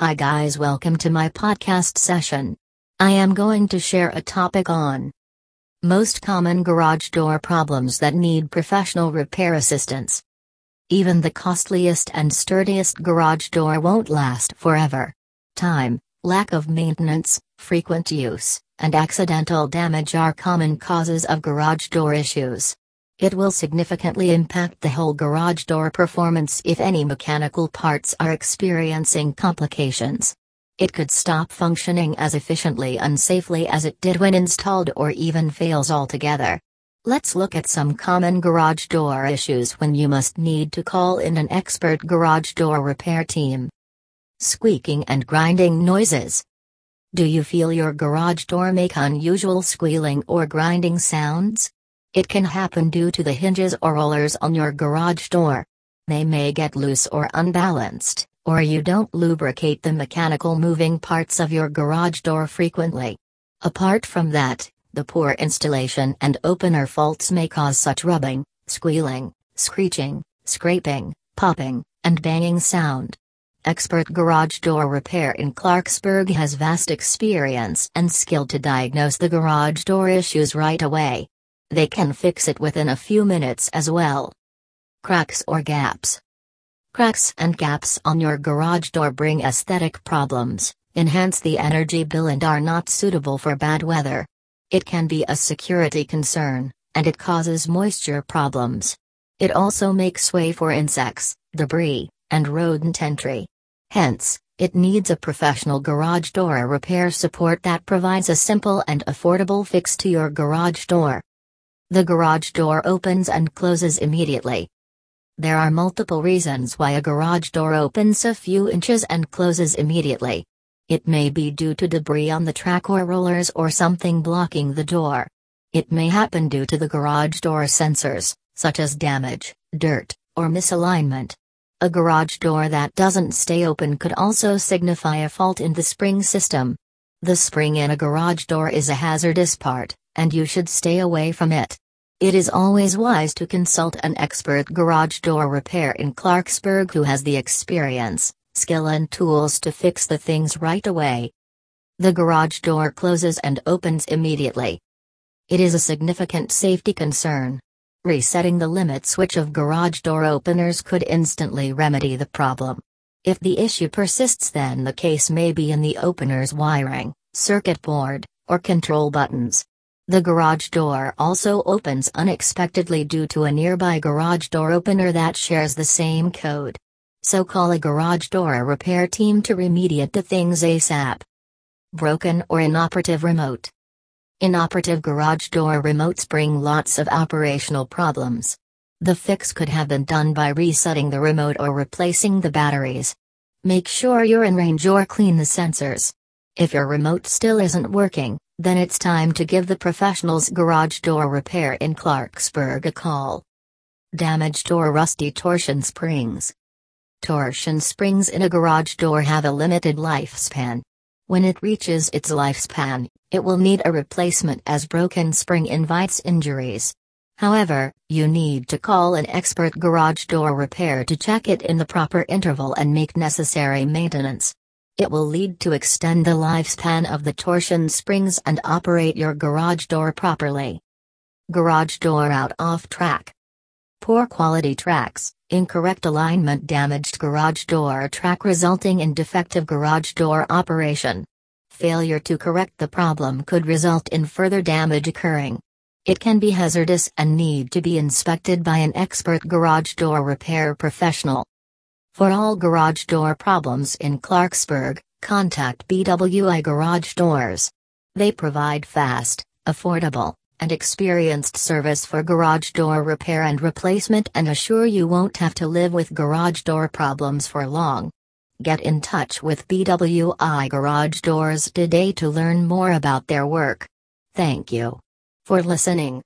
Hi, guys, welcome to my podcast session. I am going to share a topic on most common garage door problems that need professional repair assistance. Even the costliest and sturdiest garage door won't last forever. Time, lack of maintenance, frequent use, and accidental damage are common causes of garage door issues. It will significantly impact the whole garage door performance if any mechanical parts are experiencing complications. It could stop functioning as efficiently and safely as it did when installed or even fails altogether. Let's look at some common garage door issues when you must need to call in an expert garage door repair team. Squeaking and grinding noises. Do you feel your garage door make unusual squealing or grinding sounds? It can happen due to the hinges or rollers on your garage door. They may get loose or unbalanced, or you don't lubricate the mechanical moving parts of your garage door frequently. Apart from that, the poor installation and opener faults may cause such rubbing, squealing, screeching, scraping, popping, and banging sound. Expert Garage Door Repair in Clarksburg has vast experience and skill to diagnose the garage door issues right away. They can fix it within a few minutes as well. Cracks or gaps. Cracks and gaps on your garage door bring aesthetic problems, enhance the energy bill, and are not suitable for bad weather. It can be a security concern, and it causes moisture problems. It also makes way for insects, debris, and rodent entry. Hence, it needs a professional garage door repair support that provides a simple and affordable fix to your garage door. The garage door opens and closes immediately. There are multiple reasons why a garage door opens a few inches and closes immediately. It may be due to debris on the track or rollers or something blocking the door. It may happen due to the garage door sensors, such as damage, dirt, or misalignment. A garage door that doesn't stay open could also signify a fault in the spring system. The spring in a garage door is a hazardous part, and you should stay away from it. It is always wise to consult an expert garage door repair in Clarksburg who has the experience, skill, and tools to fix the things right away. The garage door closes and opens immediately. It is a significant safety concern. Resetting the limit switch of garage door openers could instantly remedy the problem. If the issue persists, then the case may be in the opener's wiring, circuit board, or control buttons. The garage door also opens unexpectedly due to a nearby garage door opener that shares the same code. So call a garage door repair team to remediate the things ASAP. Broken or inoperative remote. Inoperative garage door remotes bring lots of operational problems. The fix could have been done by resetting the remote or replacing the batteries. Make sure you're in range or clean the sensors. If your remote still isn't working, then it's time to give the professionals garage door repair in Clarksburg a call. Damaged or rusty torsion springs. Torsion springs in a garage door have a limited lifespan. When it reaches its lifespan, it will need a replacement as broken spring invites injuries. However, you need to call an expert garage door repair to check it in the proper interval and make necessary maintenance. It will lead to extend the lifespan of the torsion springs and operate your garage door properly. Garage door out off track. Poor quality tracks, incorrect alignment damaged garage door track resulting in defective garage door operation. Failure to correct the problem could result in further damage occurring. It can be hazardous and need to be inspected by an expert garage door repair professional. For all garage door problems in Clarksburg, contact BWI Garage Doors. They provide fast, affordable, and experienced service for garage door repair and replacement and assure you won't have to live with garage door problems for long. Get in touch with BWI Garage Doors today to learn more about their work. Thank you for listening.